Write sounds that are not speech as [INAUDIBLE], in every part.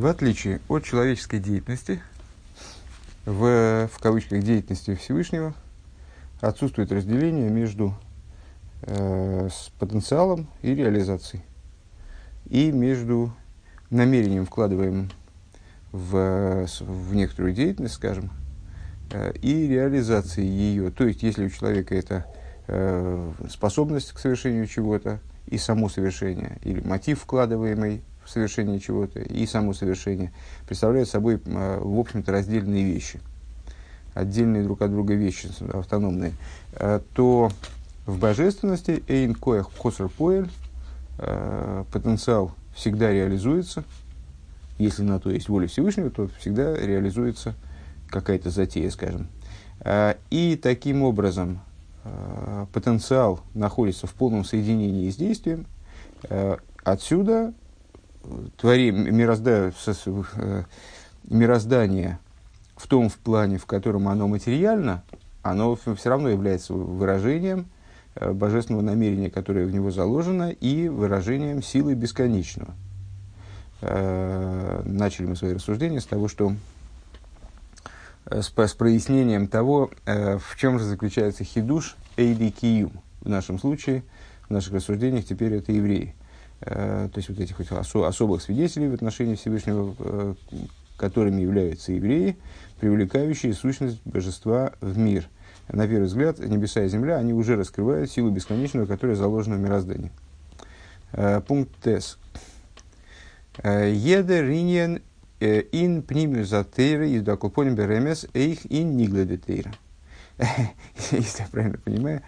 В отличие от человеческой деятельности, в, в кавычках деятельности Всевышнего отсутствует разделение между э, с потенциалом и реализацией, и между намерением, вкладываемым в, в некоторую деятельность, скажем, э, и реализацией ее. То есть, если у человека это э, способность к совершению чего-то и само совершение, или мотив, вкладываемый совершение чего-то и само совершение представляют собой, э, в общем-то, раздельные вещи, отдельные друг от друга вещи, автономные, э, то в божественности эйн коях поэль э, потенциал всегда реализуется, если на то есть воля Всевышнего, то всегда реализуется какая-то затея, скажем. И таким образом потенциал находится в полном соединении с действием. Отсюда твори, мирозда, э, мироздание в том в плане, в котором оно материально, оно все равно является выражением э, божественного намерения, которое в него заложено, и выражением силы бесконечного. Э, начали мы свои рассуждения с того, что с, с прояснением того, в чем же заключается хидуш эйди киюм. В нашем случае, в наших рассуждениях теперь это евреи. Э, то есть вот этих вот осо- особых свидетелей в отношении Всевышнего, э, которыми являются евреи, привлекающие сущность божества в мир. На первый взгляд, небеса и земля, они уже раскрывают силу бесконечного, которая заложена в мироздании. Э, пункт ТЭС. Еде риньен ин пнимю затейра из дакупоним беремес эйх ин нигледетейра. [LAUGHS] Если я правильно понимаю,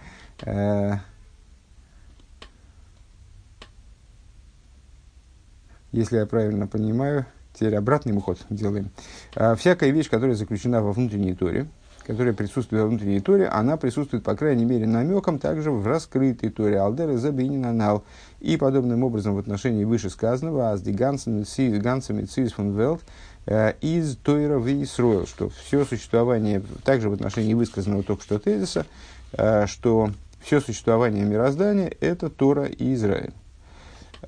если я правильно понимаю, теперь обратный ход делаем. А, всякая вещь, которая заключена во внутренней торе, которая присутствует во внутренней торе, она присутствует, по крайней мере, намеком также в раскрытой торе. Алдера забининанал. И подобным образом в отношении вышесказанного, аз ди гансами цис фон велт, из Тойра в Исроил, что все существование, также в отношении высказанного только что тезиса, э, что все существование мироздания – это Тора и Израиль.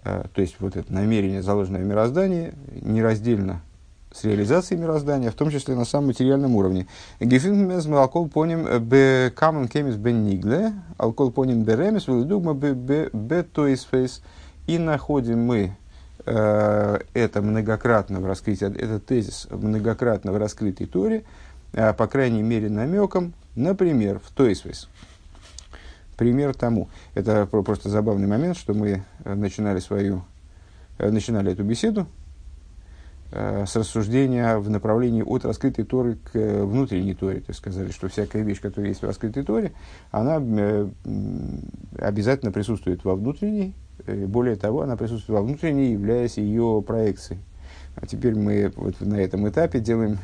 Э, то есть вот это намерение, заложенное в мироздании, нераздельно с реализацией мироздания, в том числе на самом материальном уровне. Гефинмес мы алкол поним бе камен кемис бен нигле, алкол поним беремис, велидугма бе тоисфейс. И находим мы э, это многократно в раскрытии, этот тезис многократно в раскрытой торе, э, по крайней мере намеком, например, в тоисфейс пример тому. Это просто забавный момент, что мы э, начинали свою, э, начинали эту беседу э, с рассуждения в направлении от раскрытой Торы к внутренней Торе. То есть сказали, что всякая вещь, которая есть в раскрытой Торе, она обязательно присутствует во внутренней. Более того, она присутствует во внутренней, являясь ее проекцией. А теперь мы вот на этом этапе делаем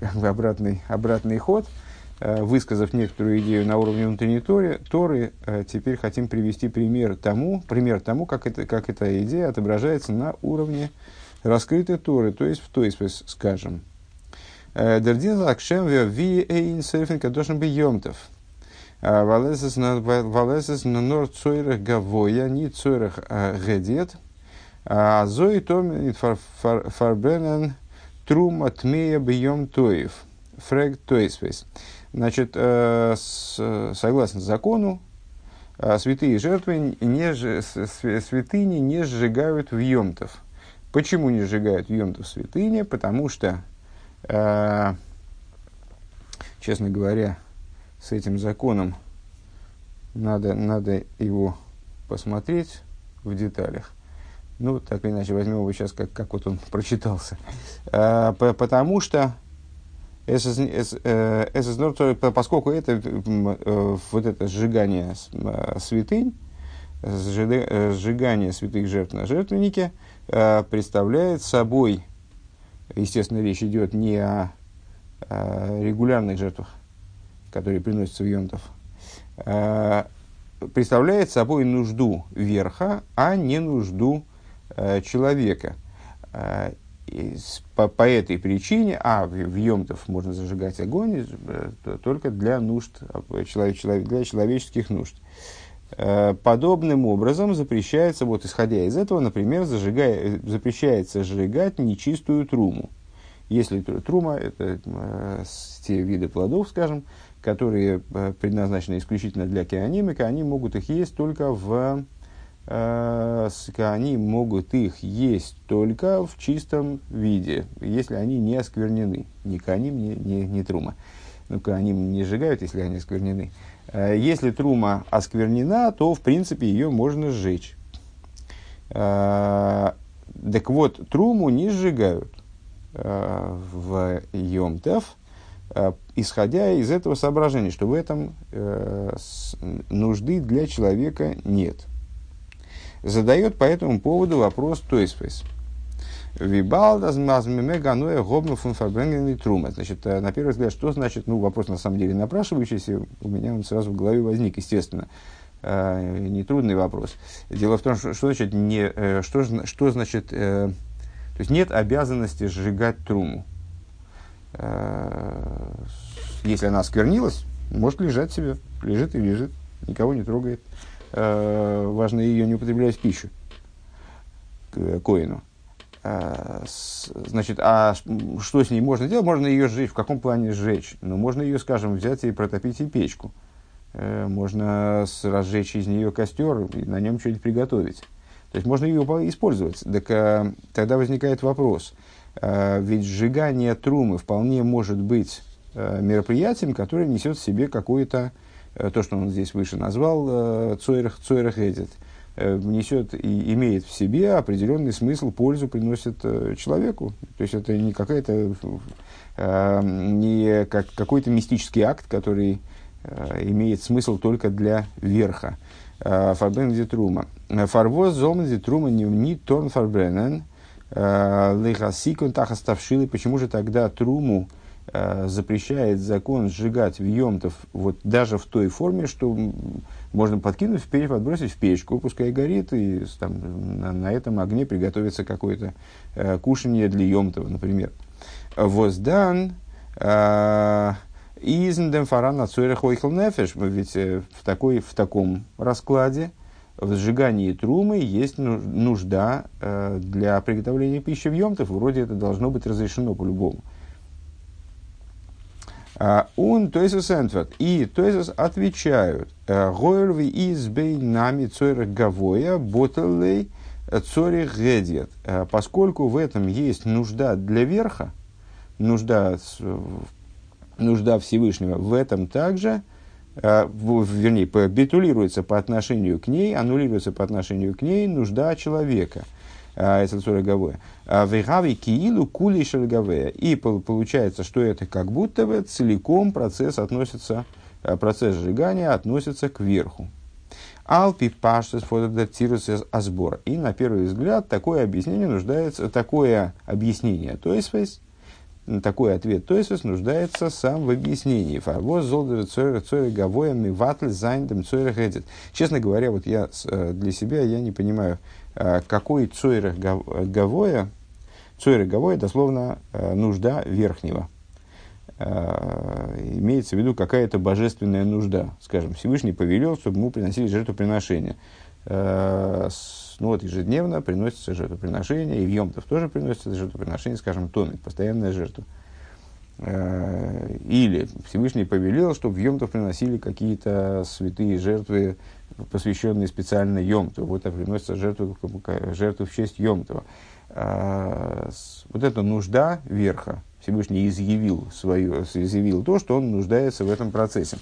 [LAUGHS] обратный, обратный ход – высказав некоторую идею на уровне внутренней Торы, Торы э, теперь хотим привести пример тому, пример тому как, это, как эта идея отображается на уровне раскрытой Торы, то есть в той, скажем. Э, Дердин лакшем ви эйн серфин должен быть йомтов. Валезес на нор цойрах гавоя, не цойрах гедет. А зои том фарбренен трум отмея бьем тоев. Фрег тойсвейс. Значит, э, с, согласно закону, э, святые жертвы не, святыни не сжигают в емтов. Почему не сжигают в емтов святыни? Потому что, э, честно говоря, с этим законом надо, надо его посмотреть в деталях. Ну, так или иначе, возьмем его сейчас, как, как вот он [LAUGHS] прочитался. А, потому что Э, поскольку это э, вот это сжигание э, святынь, сжигание святых жертв на жертвеннике представляет собой, естественно, речь идет не о регулярных жертвах, которые приносятся в Йонтов, представляет собой нужду верха, а не нужду человека по, по этой причине, а в, в Йомтов можно зажигать огонь э, только для нужд, человек, для человеческих нужд. Э, подобным образом запрещается, вот исходя из этого, например, зажигая, запрещается сжигать нечистую труму. Если трума – это э, те виды плодов, скажем, которые э, предназначены исключительно для кеанимика, они могут их есть только в э, они могут их есть только в чистом виде, если они не осквернены. Ни каним, ни, ни, ни трума. Ну, каним не сжигают, если они осквернены. Э, если трума осквернена, то, в принципе, ее можно сжечь. Э, так вот, труму не сжигают э, в Йомтев, исходя из этого соображения, что в этом нужды для человека нет. Задает по этому поводу вопрос Тойсфейс. Вибалдас мазмиме гануя гобну фун трума. Значит, э, на первый взгляд, что значит, ну, вопрос на самом деле напрашивающийся, у меня он сразу в голове возник, естественно. Э, нетрудный вопрос. Дело в том, что, что значит, не, э, что, что значит, э, то есть нет обязанности сжигать труму. Э, если она осквернилась, может лежать себе, лежит и лежит, никого не трогает. Э, важно ее не употреблять в пищу к коину. Э, значит, а что с ней можно делать? Можно ее сжечь. В каком плане сжечь? Ну, можно ее, скажем, взять и протопить и печку. Э, можно разжечь из нее костер и на нем что-нибудь приготовить. То есть можно ее использовать. Так э, тогда возникает вопрос. Ведь сжигание трумы вполне может быть мероприятием, которое несет в себе какое-то, то, что он здесь выше назвал, цойрах, цойрах эдит – Э, несет и имеет в себе определенный смысл, пользу приносит э, человеку. То есть это не какая-то э, не как, какой-то мистический акт, который имеет смысл только для верха. Фарбен дитрума. Фарвоз золман дитрума не торн фарбренен. Лейхасикун тахаставшилы. Почему же тогда труму запрещает закон сжигать в емтов вот даже в той форме, что можно подкинуть, вперед подбросить в печку, пускай горит, и там, на, на этом огне приготовится какое-то э, кушание для Йомтова, например. Воздан э, изндем фаран ацуэрах нефеш, ведь э, в, такой, в таком раскладе в сжигании трумы есть нужда э, для приготовления пищи в Йомтов, вроде это должно быть разрешено по-любому. Он, то есть, и то есть отвечают, Гойрви из бейнами цойра гавоя боталей цори гедет. Поскольку в этом есть нужда для верха, нужда, нужда Всевышнего, в этом также, вернее, битулируется по отношению к ней, аннулируется по отношению к ней нужда человека – это цореговое. Вегави киилу кули шельговое. И получается, что это как будто бы целиком процесс относится, э, процесс сжигания относится к верху. Алпи паштес фотодатируется асбор. И на первый взгляд такое объяснение нуждается, такое объяснение, то есть такой ответ то есть нуждается сам в объяснении. Фарвоз золдер цойр гавоя миватль зайндем цойр Честно говоря, вот я э, для себя я не понимаю, Э, какой цойрах гавоя дословно э, нужда верхнего. Имеется в виду какая-то божественная нужда. Скажем, Всевышний повелел, чтобы ему приносили жертвоприношения. Ну вот ежедневно приносится жертвоприношение, и в Йомтов тоже приносится жертвоприношение, скажем, томит, постоянная жертва. Или Всевышний повелел, чтобы в Йомтов приносили какие-то святые жертвы посвященные специально Йомту. Вот это приносится жертву, жертву в честь Йомтова. А, вот эта нужда верха, Всевышний изъявил, свою, изъявил то, что он нуждается в этом процессе.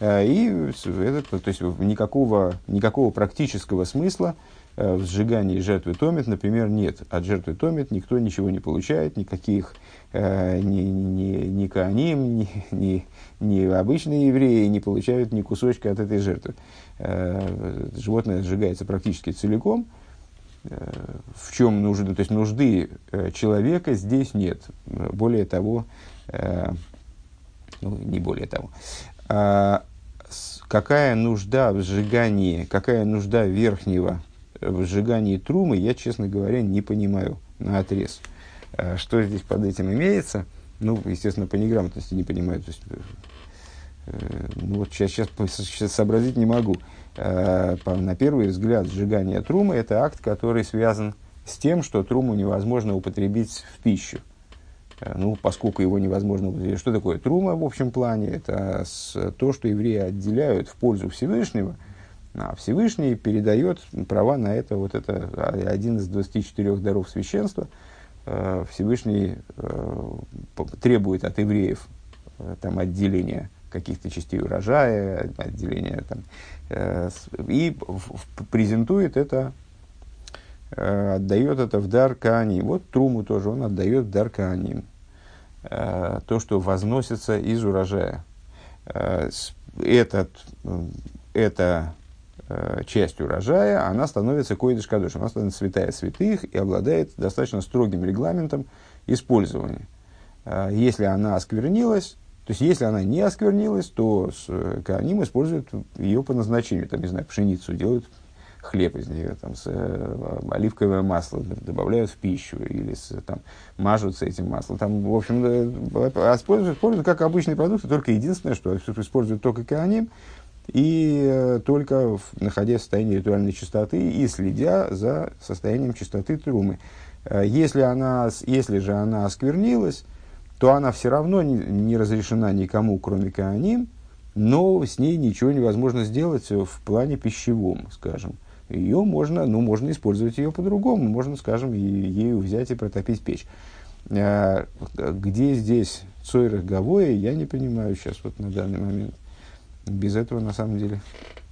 А, и это, то есть никакого, никакого практического смысла э, в сжигании жертвы томит, например, нет. От жертвы томит никто ничего не получает, никаких э, ни, ни, ни кааним, ни, ни, ни обычные евреи не получают ни кусочка от этой жертвы. Э, животное сжигается практически целиком. Э, в чем нужды? То есть нужды э, человека здесь нет. Более того, ну, не более того. А, какая нужда в сжигании, какая нужда верхнего в сжигании трумы, я, честно говоря, не понимаю на отрез. Что здесь под этим имеется? Ну, естественно, по неграмотности не понимаю. То есть, ну вот сейчас, сейчас, сейчас сообразить не могу. На первый взгляд, сжигание трумы – это акт, который связан с тем, что труму невозможно употребить в пищу. Ну, поскольку его невозможно употребить. Что такое трума в общем плане? Это то, что евреи отделяют в пользу Всевышнего – а Всевышний передает права на это, вот это один из 24 даров священства. Э, Всевышний э, требует от евреев э, там, отделения каких-то частей урожая, отделения там, и презентует это, отдает это в дар Кааним. Вот Труму тоже он отдает в дар Кааним. То, что возносится из урожая. Этот, это часть урожая, она становится койдыш кадош, она становится святая святых и обладает достаточно строгим регламентом использования. Э, если она осквернилась, то есть если она не осквернилась, то с, э, Кааним используют ее по назначению, там, не знаю, пшеницу делают хлеб из нее, там, с, э, оливковое масло добавляют в пищу или с, там, мажутся этим маслом. Там, в общем, э, используют, используют как обычные продукты, только единственное, что используют только Кааним, и э, только находясь в состоянии ритуальной чистоты и следя за состоянием чистоты трумы. Э, если, она, если же она осквернилась, то она все равно не, не разрешена никому, кроме Кааним, но с ней ничего невозможно сделать в плане пищевом, скажем. Ее можно, ну, можно использовать ее по-другому, можно, скажем, ею взять и протопить печь. Э, где здесь Цойрах Гавоя, я не понимаю сейчас вот на данный момент без этого, на самом деле,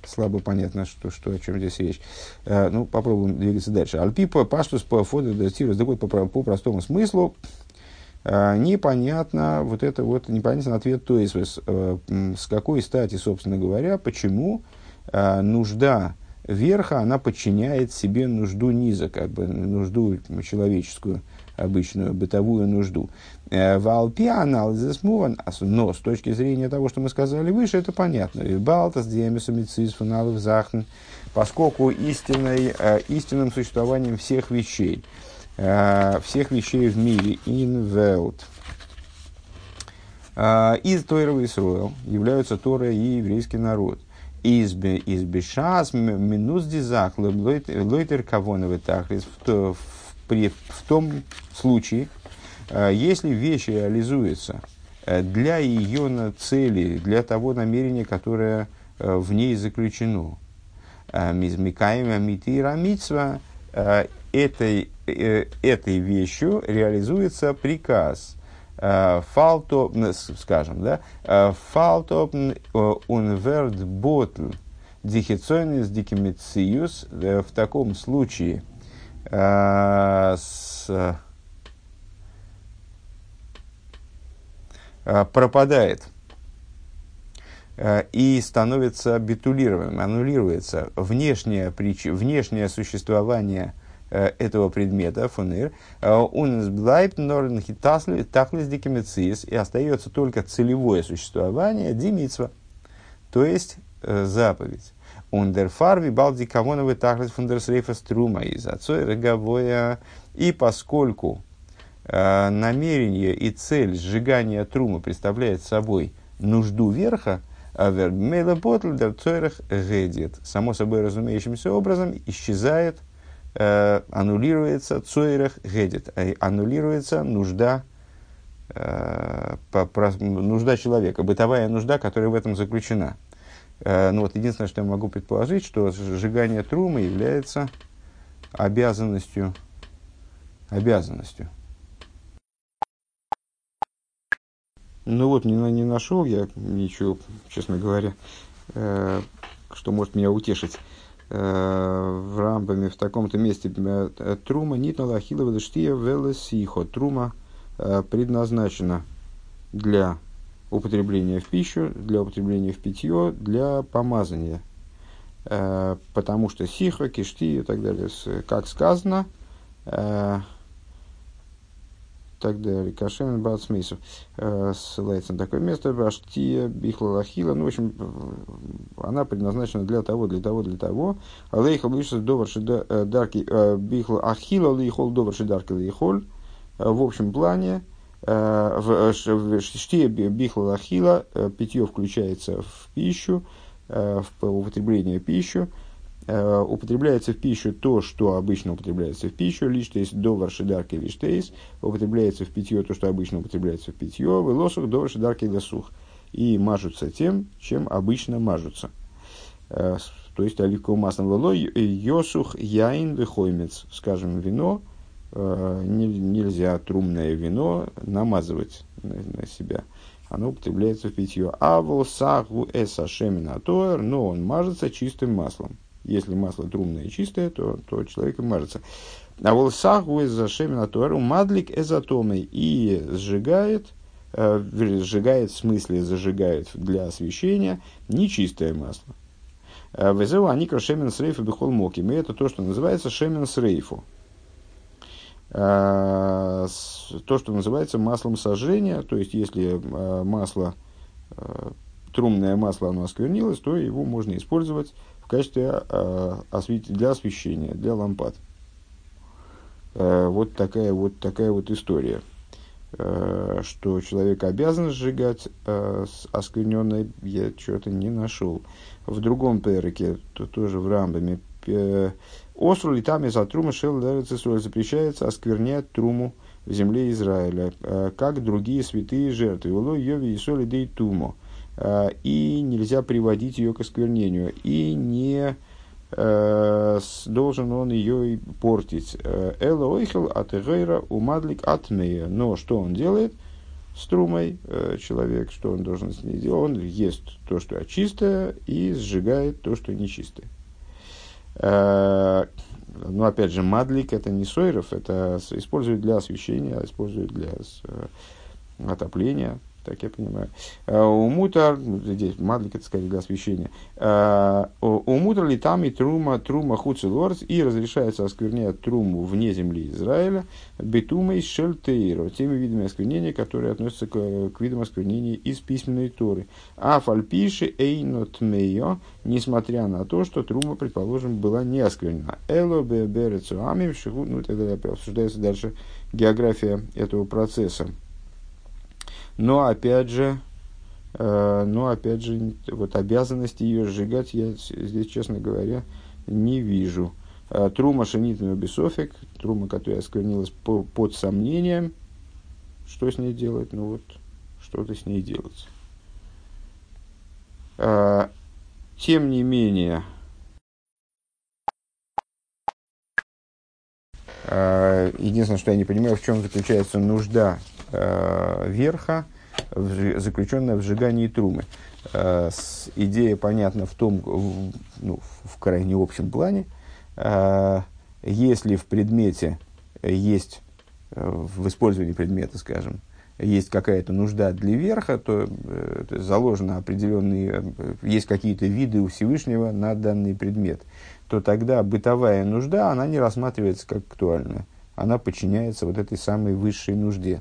слабо понятно, что, что, о чем здесь речь. Э, ну, попробуем двигаться дальше. Альпипа паштус по фоду датирус, такой по, по простому смыслу, э, непонятно, вот это вот непонятен ответ, то есть э, с какой стати, собственно говоря, почему э, нужда верха, она подчиняет себе нужду низа, как бы нужду человеческую, обычную бытовую нужду. Э, в Алпи анализис муван, но с точки зрения того, что мы сказали выше, это понятно. Балтас диамисумицис фуналов захн, поскольку истинной, э, истинным существованием всех вещей, э, всех вещей в мире, in world, из Тойрова Исруэл являются Тора и еврейский народ. Из бешас минус дизах лойтер кавоновый тахлис в том случае, Э, если вещь реализуется э, для ее цели, для того намерения, которое э, в ней заключено, мизмикаем митира митсва, этой, этой вещью реализуется приказ. Фалто, скажем, да, фалто унверд ботл дихицойнис дикимициус в таком случае с пропадает э, и становится битулированным, аннулируется внешнее, прич... внешнее существование э, этого предмета, фунир, он bleibt nur tachlis dikemeciis, и остается только целевое существование, димитсва, то есть заповедь. Ундер фарви балди кавоновый тахлис фундерсрейфа струма из отцой роговое, и поскольку Э, намерение и цель сжигания трумы представляет собой нужду верха, а само собой разумеющимся образом исчезает, э, аннулируется цойрах гедет, э, аннулируется нужда, э, нужда человека, бытовая нужда, которая в этом заключена. Э, ну вот единственное, что я могу предположить, что сжигание трумы является обязанностью, обязанностью Ну вот, не, не нашел я ничего, честно говоря, э, что может меня утешить. Э, в рамбами в таком-то месте э, трума нитна лахилова лыштия велесихо. Трума э, предназначена для употребления в пищу, для употребления в питье, для помазания. Э, потому что сихо, кишти и так далее, как сказано, э, так далее. Кашемен Бацмейсов э, ссылается на такое место. Баштия Бихла Лахила. Ну, в общем, она предназначена для того, для того, для того. Алейхал Лишас Доварши Дарки э, Бихла Ахила Лейхол Доварши Дарки Лейхоль. В общем плане, в штие бихла лахила, питье включается в пищу, в употребление пищу, употребляется в пищу то, что обычно употребляется в пищу, лишь то есть до варшидарки лишь тейс, употребляется в питье то, что обычно употребляется в питье, в лосух до варшидарки лесух, и мажутся тем, чем обычно мажутся. То есть оливковым маслом лолой йосух яин выхоймец, скажем, вино – Э, нельзя трумное вино намазывать на, на себя. Оно употребляется в питье. А волсаху эса шемина тоэр, но он мажется чистым маслом. Если масло трумное и чистое, то, то человек им мажется. А волсаху эса шемина тоэр, мадлик эзотомой и сжигает, э, сжигает в смысле зажигает для освещения нечистое масло. Э, Везеу они шемен срейфу бихол моким. И это то, что называется шемен срейфу. Э, то, что называется маслом сожжения, то есть если э, масло, трумное масло, оно осквернилось, то его можно использовать в качестве для освещения, для лампад. Вот такая вот, такая вот история, что человек обязан сжигать оскверненное, я что-то не нашел. В другом переке, то тоже в Рамбаме, Осру литами за трума шел запрещается осквернять труму в земле Израиля, э, как другие святые жертвы. Уло йови и соли дей тумо. Э, и нельзя приводить ее к осквернению. И не э, должен он ее портить. Эла ойхел от эгейра умадлик атмея. Но что он делает? с трумой человек, что он должен с ней делать? Он ест то, что чистое, и сжигает то, что нечистое. Э, ну, опять же, мадлик это не сойров, это используют для освещения, используют для э, отопления так я понимаю. Э, у мутар, здесь мадлик, это сказать, для освещения. Э, у мутар ли там и трума, трума хуцелорц, и разрешается осквернять труму вне земли Израиля, бетумой шельтейро, теми видами осквернения, которые относятся к, к видам осквернения из письменной торы. А фальпиши эйнот мейо, несмотря на то, что трума, предположим, была не осквернена. Эло беберецу амим шиху, ну и так далее. Обсуждается дальше география этого процесса. Но опять же, э, но опять же, вот обязанности ее сжигать я здесь, честно говоря, не вижу. Э, трума шенитный бесофик, трума, которая осквернилась по, под сомнением, что с ней делать? Ну вот, что-то с ней делать. Э, тем не менее, э, единственное, что я не понимаю, в чем заключается нужда э, верха, в, заключенная в сжигании трумы. Э, с, идея понятна в том, в, ну, в крайне общем плане, э, если в предмете есть, э, в использовании предмета, скажем, есть какая-то нужда для верха, то э, заложено определенные, э, есть какие-то виды у Всевышнего на данный предмет, то тогда бытовая нужда, она не рассматривается как актуальная. Она подчиняется вот этой самой высшей нужде.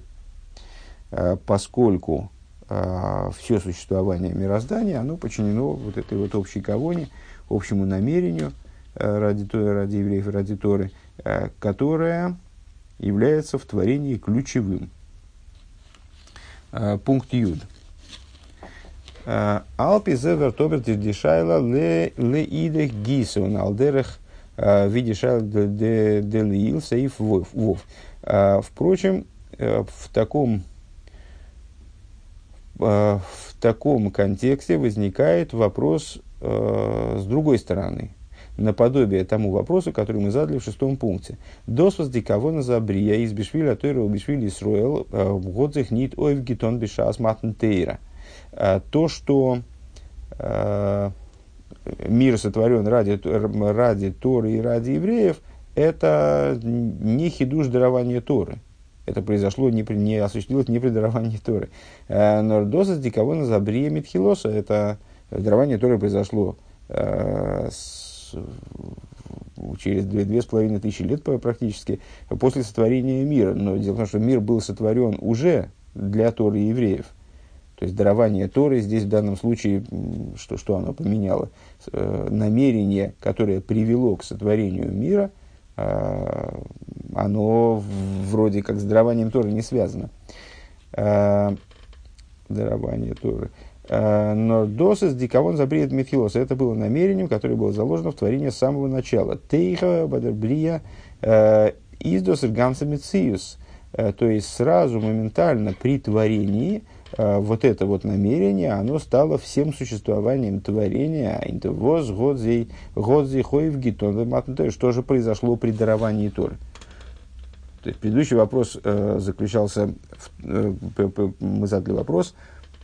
Э, поскольку э, все существование мироздания, оно подчинено вот этой вот общей кавоне, общему намерению э, ради, ради евреев ради Торы, которая является в творении ключевым. Пункт Юд. Алпи зевер тобер дешайла ле идех гисон алдерех видишайл де лиил сейф вов. Впрочем, в таком в таком контексте возникает вопрос э, с другой стороны, наподобие тому вопросу, который мы задали в шестом пункте. Досваз диковона забрия из бишвиля тойра бишвили сроил э, в годзах нит ойв гитон бишас матн тейра. Э, то, что мир сотворен ради, ради Торы и ради евреев, это не хидуш дарования Торы это произошло, не, не осуществилось не при даровании Торы. Э, Нордоса диковона забрия Митхилоса. Это дарование Торы произошло э, с, через две, две с половиной тысячи лет практически после сотворения мира. Но дело в том, что мир был сотворен уже для Торы евреев. То есть дарование Торы здесь в данном случае, что, что оно поменяло? Э, намерение, которое привело к сотворению мира – оно вроде как с дарованием Торы не связано. дарование Торы. Но досыс диковон запрет Митхилос. Это было намерением, которое было заложено в творении с самого начала. Тейха бадербрия издос ганса мициус. То есть сразу, моментально при творении вот это вот намерение, оно стало всем существованием творения. Воз, годзи, годзи, хоев, гитон, что же произошло при даровании Торы. То есть предыдущий вопрос э, заключался, в, э, мы задали вопрос,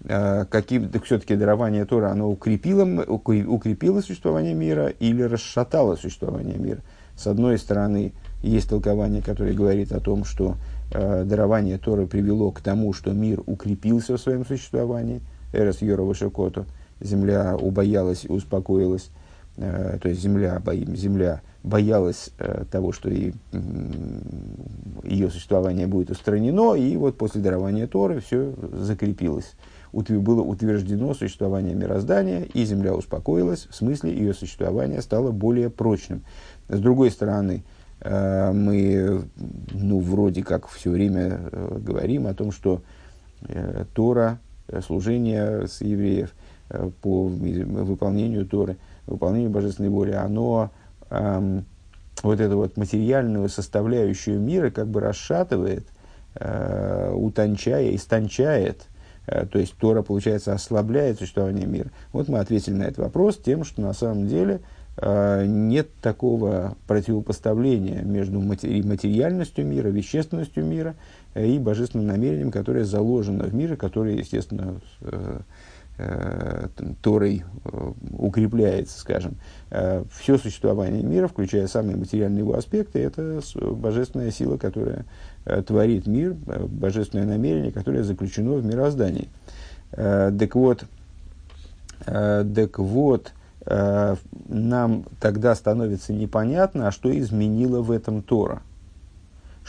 э, каким все-таки дарование Тора, оно укрепило, укрепило существование мира или расшатало существование мира. С одной стороны, есть толкование, которое говорит о том, что дарование Торы привело к тому, что мир укрепился в своем существовании, Эрос Йорова Шекото, земля убоялась и успокоилась, э, то есть земля, земля боялась э, того, что и, э, ее существование будет устранено, и вот после дарования Торы все закрепилось. Было утверждено существование мироздания, и Земля успокоилась, в смысле ее существование стало более прочным. С другой стороны, э, мы ну, вроде как все время э, говорим о том, что э, Тора, э, служение с евреев э, по выполнению Торы, выполнению божественной воли, оно эм, вот эту вот материальную составляющую мира как бы расшатывает, э, утончая, истончает, э, то есть Тора, получается, ослабляет существование мира. Вот мы ответили на этот вопрос тем, что на самом деле э, нет такого противопоставления между матери- материальностью мира, вещественностью мира э, и божественным намерением, которое заложено в мире, которое, естественно, э, э, Торой э, укрепляется, скажем, э, все существование мира, включая самые материальные его аспекты, это божественная сила, которая э, творит мир, э, божественное намерение, которое заключено в мироздании. Э, так вот, э, так вот э, нам тогда становится непонятно, а что изменило в этом Тора –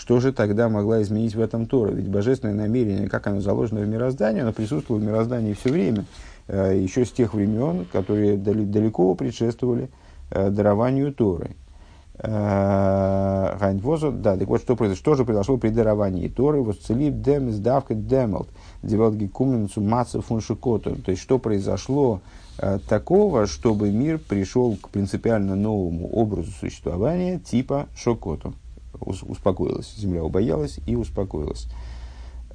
что же тогда могла изменить в этом Тора? Ведь божественное намерение, как оно заложено в мироздании, оно присутствовало в мироздании все время, э, еще с тех времен, которые далеко предшествовали э, дарованию Торы. Э, да, так вот, что, произошло, что же произошло при даровании Торы? Вот целиб дем издавка демелт, девелги куменцу маца фуншикоту. То есть, что произошло такого, чтобы мир пришел к принципиально новому образу существования типа шокоту успокоилась. Земля убоялась и успокоилась.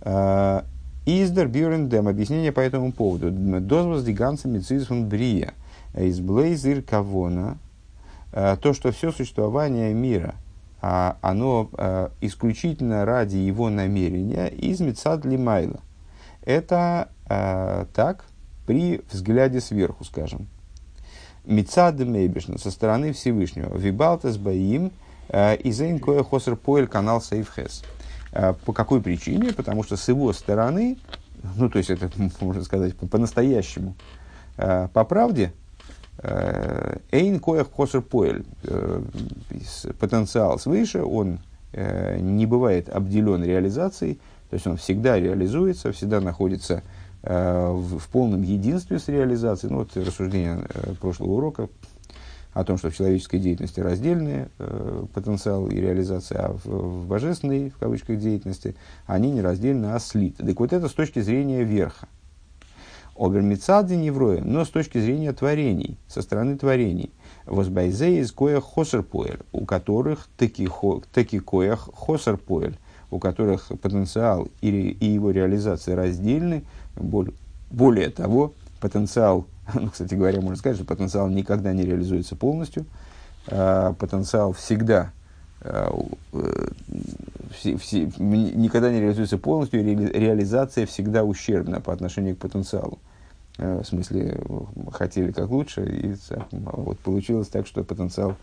А, Издер Бюрендем. Объяснение по этому поводу. Дозвоз диганца мецизфун брия. Из блейзир кавона. А, то, что все существование мира, а, оно исключительно ради его намерения, из мецад лимайла. Это так при взгляде сверху, скажем. Мецад Мейбишна со стороны Всевышнего. Вибалтас Баим – Э, Изейн кое хосер поэль канал Сейфхес. Э, по какой причине? Потому что с его стороны, ну, то есть это, [LAUGHS] можно сказать, по-настоящему, э, по правде, Эйн коях хосер поэль, потенциал свыше, он не бывает обделен реализацией, то есть он всегда реализуется, всегда находится в, в полном единстве с реализацией. Ну, вот рассуждение прошлого урока о том, что в человеческой деятельности раздельные э, потенциал и реализация, а в, в божественной, в кавычках, деятельности они не раздельны, а слиты. Так вот это с точки зрения верха. Обермицады невроя, но с точки зрения творений, со стороны творений. Возбайзе из коях хосерпоэль, у которых таки, таки коях хосерпоэль, у которых потенциал и, и его реализация раздельны. Более, того, потенциал [LAUGHS] ну, кстати говоря, можно сказать, что потенциал никогда не реализуется полностью. А, потенциал всегда а, э, никогда не реализуется полностью, ре, реализация всегда ущербна по отношению к потенциалу. А, в смысле, хотели как лучше, и вот получилось так, что потенциал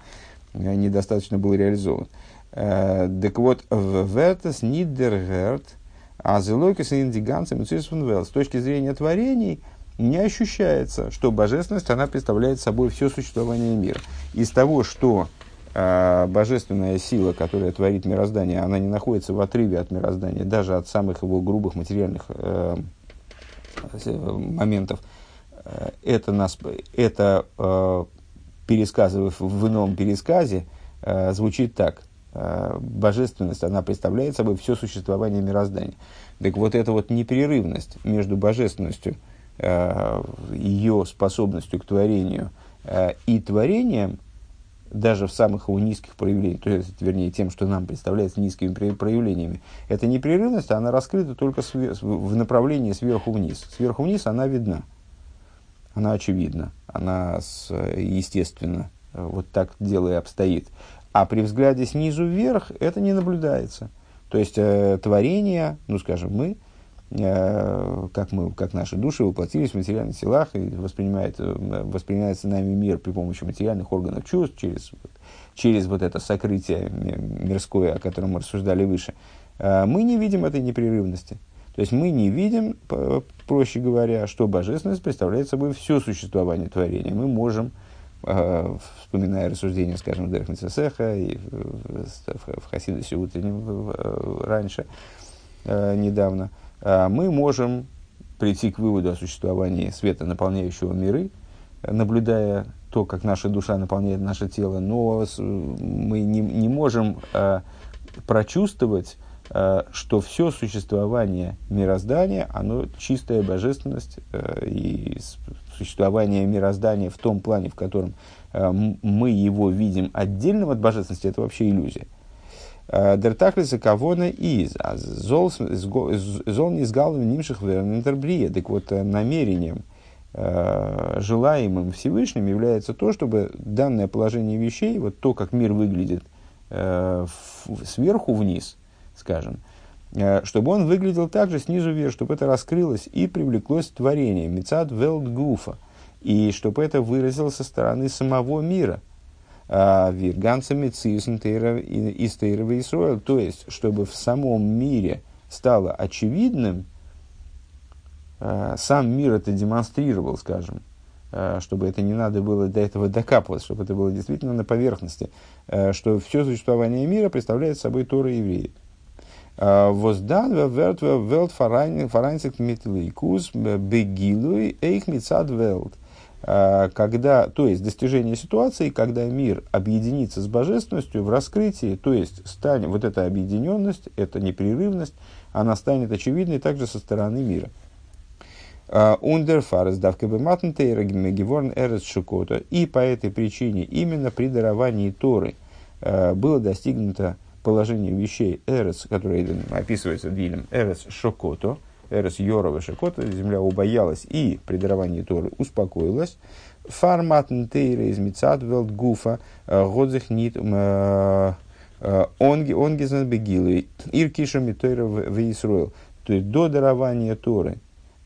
э, недостаточно был реализован. Так вот, в Вертес Нидергерт, а Зелокис Индиганцем с точки зрения творений – не ощущается, что божественность, она представляет собой все существование мира. Из того, что э, божественная сила, которая творит мироздание, она не находится в отрыве от мироздания, даже от самых его грубых материальных э, моментов, э, это, нас, это э, пересказывая в ином пересказе, э, звучит так. Э, божественность, она представляет собой все существование мироздания. Так вот эта вот непрерывность между божественностью, э, ее способностью к творению э, и творением, даже в самых его низких проявлениях, то есть, вернее, тем, что нам представляется низкими проявлениями, эта непрерывность, она раскрыта только в направлении сверху вниз. Сверху вниз она видна, она очевидна, она естественна. Вот так дело и обстоит. А при взгляде снизу вверх это не наблюдается. То есть э, творение, ну скажем, мы, э, как, мы, как наши души воплотились в материальных телах и воспринимает, э, воспринимается нами мир при помощи материальных органов чувств, через, через вот это сокрытие мирское, о котором мы рассуждали выше, э, мы не видим этой непрерывности. То есть мы не видим, проще говоря, что божественность представляет собой все существование творения. Мы можем вспоминая рассуждения, скажем, и в, в, в Хасидосе утреннем э, раньше, э, недавно, мы можем прийти к выводу о существовании света, наполняющего миры, наблюдая то, как наша душа наполняет наше тело, но мы не, не можем прочувствовать, что все существование мироздания, оно чистая божественность и существование мироздания в том плане, в котором э, мы его видим отдельным от божественности, это вообще иллюзия. Э, Дертахлиса кавона из а зол не сгал нимших вернентербрия. Так вот, э, намерением, желаемым Всевышним является то, чтобы данное положение вещей, вот то, как мир выглядит сверху вниз, скажем, чтобы он выглядел также снизу вверх, чтобы это раскрылось и привлеклось творение, мецад велд гуфа, и чтобы это выразилось со стороны самого мира. А, Вирганца Мециусн из Тейрова Исруэл, то есть, чтобы в самом мире стало очевидным, э, сам мир это демонстрировал, скажем, э, чтобы это не надо было до этого докапываться, чтобы это было действительно на поверхности, что все существование мира представляет собой Тора евреи. Воздан велт велт фарайнцик митлейкус бегилуй эйх мицад велт. Когда, то есть достижение ситуации, когда мир объединится с божественностью в раскрытии, то есть станет вот эта объединенность, эта непрерывность, она станет очевидной также со стороны мира. Ундерфарес давка геворн эрес. И по этой причине именно при даровании Торы было достигнуто положение вещей Эрес, которое описывается Дилем, Эрес Шокото, Эрес Йорова Шокото, земля убоялась и при даровании Торы успокоилась. Фарматн Тейра из Мицад Велт Гуфа, э, Годзих Нит э, э, Онгизен Бегилы, Иркиша Митойра в Исруэл. То есть до дарования Торы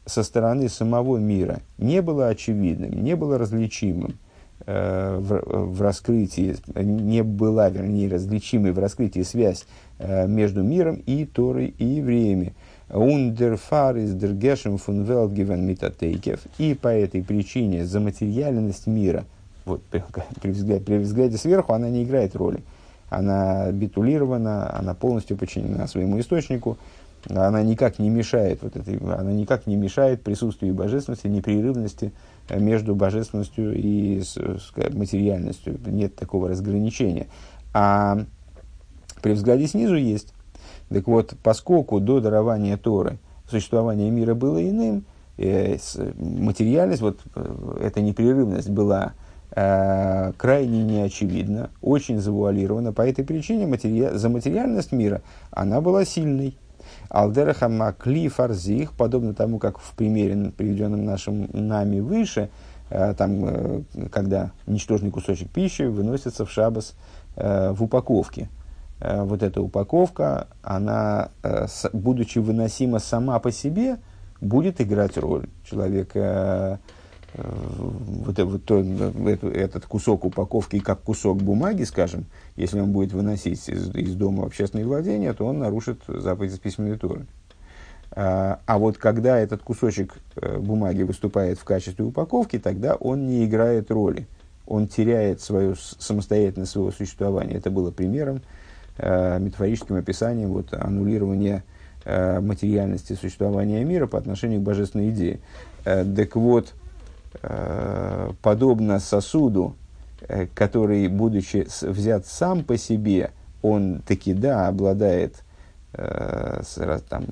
со стороны самого мира не было очевидным, не было различимым в, в раскрытии, не была, вернее, различимой в раскрытии связь э, между миром и Торой и евреями. Ундерфар из Дергешем фун Велтгивен Митатейкев. И по этой причине заматериальность мира, вот, при, [LAUGHS] при, взгляде, при взгляде сверху, она не играет роли. Она битулирована, она полностью подчинена своему источнику, она никак не мешает, вот этой, она никак не мешает присутствию божественности, непрерывности, между божественностью и материальностью. Нет такого разграничения. А при взгляде снизу есть. Так вот, поскольку до дарования Торы существование мира было иным, э, материальность, вот э, эта непрерывность была э, крайне неочевидна, очень завуалирована. По этой причине матери... за материальность мира она была сильной. Алдераха Макли Фарзих, подобно тому, как в примере, приведенном нашим нами выше, э, там, э, когда ничтожный кусочек пищи выносится в шабас э, в упаковке. Вот эта упаковка, она, будучи выносима сама по себе, будет играть роль. Человек вот, вот то, этот кусок упаковки как кусок бумаги, скажем, если он будет выносить из, из дома в общественное владение, то он нарушит заповедь из письменной туры. А, а вот когда этот кусочек э, бумаги выступает в качестве упаковки, тогда он не играет роли. Он теряет свою самостоятельность своего существования. Это было примером, э, метафорическим описанием вот, аннулирования э, материальности существования мира по отношению к божественной идее. Э, так вот, э, подобно сосуду, Э, который, будучи взят сам по себе, он таки, да, обладает Э, там,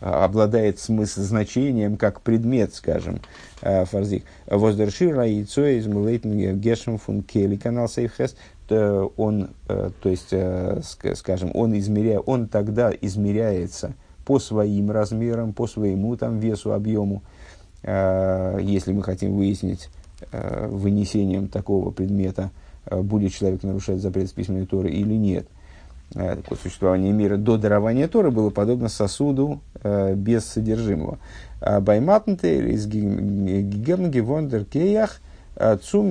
обладает смысл, значением как предмет, скажем, э, фарзик. Воздершира яйцо из Гешем фун Кели канал Сейфхест, он, э, то есть, скажем, он, измеря, он тогда измеряется по своим размерам, по своему там весу, объему, если мы хотим выяснить вынесением такого предмета, будет человек нарушать запрет письменной Торы или нет – э, такое существование мира до дарования Торы было подобно сосуду э, без содержимого. А Байматнтер из Гигемнги Вондер Кеях Цу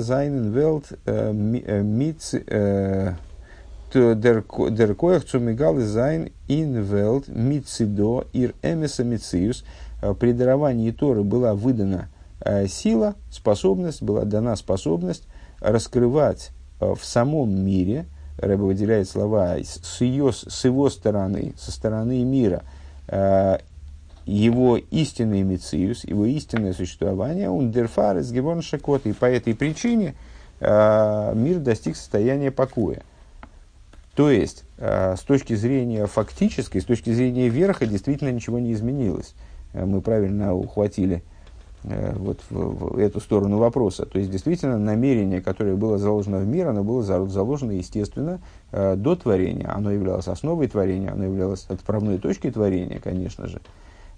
Зайнен Велт Миц der Коях Цу Мигал Зайн Ин Велт Мицидо Ир Эмеса Мициус. Э, при даровании Торы была выдана э, сила, способность, была дана способность раскрывать в самом мире – Рэба выделяет слова с, ее, с его стороны, со стороны мира, э, его истинный мециус, его истинное существование, он дерфар из шакот, и по этой причине э, мир достиг состояния покоя. То есть, э, с точки зрения фактической, с точки зрения верха, действительно ничего не изменилось. Мы правильно ухватили Э, вот в, в эту сторону вопроса. То есть, действительно, намерение, которое было заложено в мир, оно было заложено, естественно, э, до творения. Оно являлось основой творения, оно являлось отправной точкой творения, конечно же.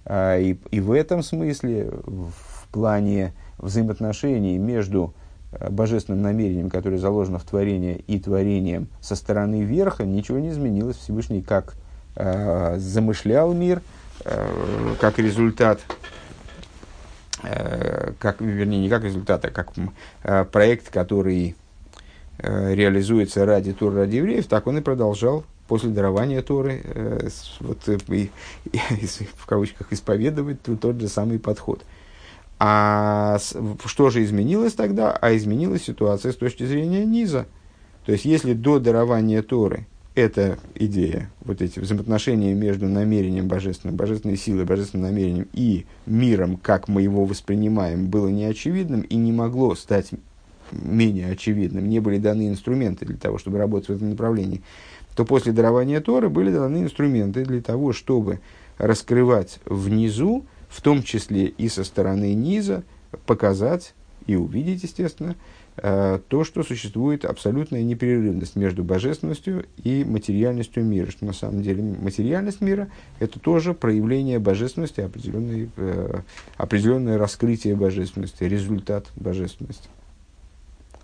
А, и, и в этом смысле, в плане взаимоотношений между э, божественным намерением, которое заложено в творении, и творением со стороны верха, ничего не изменилось. Всевышний как э, замышлял мир, э, как результат Э, как, вернее, не как результат, а как э, проект, который э, реализуется ради Тур, ради евреев, так он и продолжал после дарования Торы, вот, и, [LAUGHS] и, в кавычках, исповедовать тот же самый подход. А что же изменилось тогда? А изменилась ситуация с точки зрения низа. То есть, если до дарования Торы эта идея, вот эти взаимоотношения между намерением божественным, божественной силой, божественным намерением и миром, как мы его воспринимаем, было неочевидным и не могло стать менее очевидным, не были даны инструменты для того, чтобы работать в этом направлении, то после дарования Торы были даны инструменты для того, чтобы раскрывать внизу, в том числе и со стороны низа, показать и увидеть, естественно, то, что существует абсолютная непрерывность между божественностью и материальностью мира. Что на самом деле материальность мира – это тоже проявление божественности, определенное, э, определенное раскрытие божественности, результат божественности.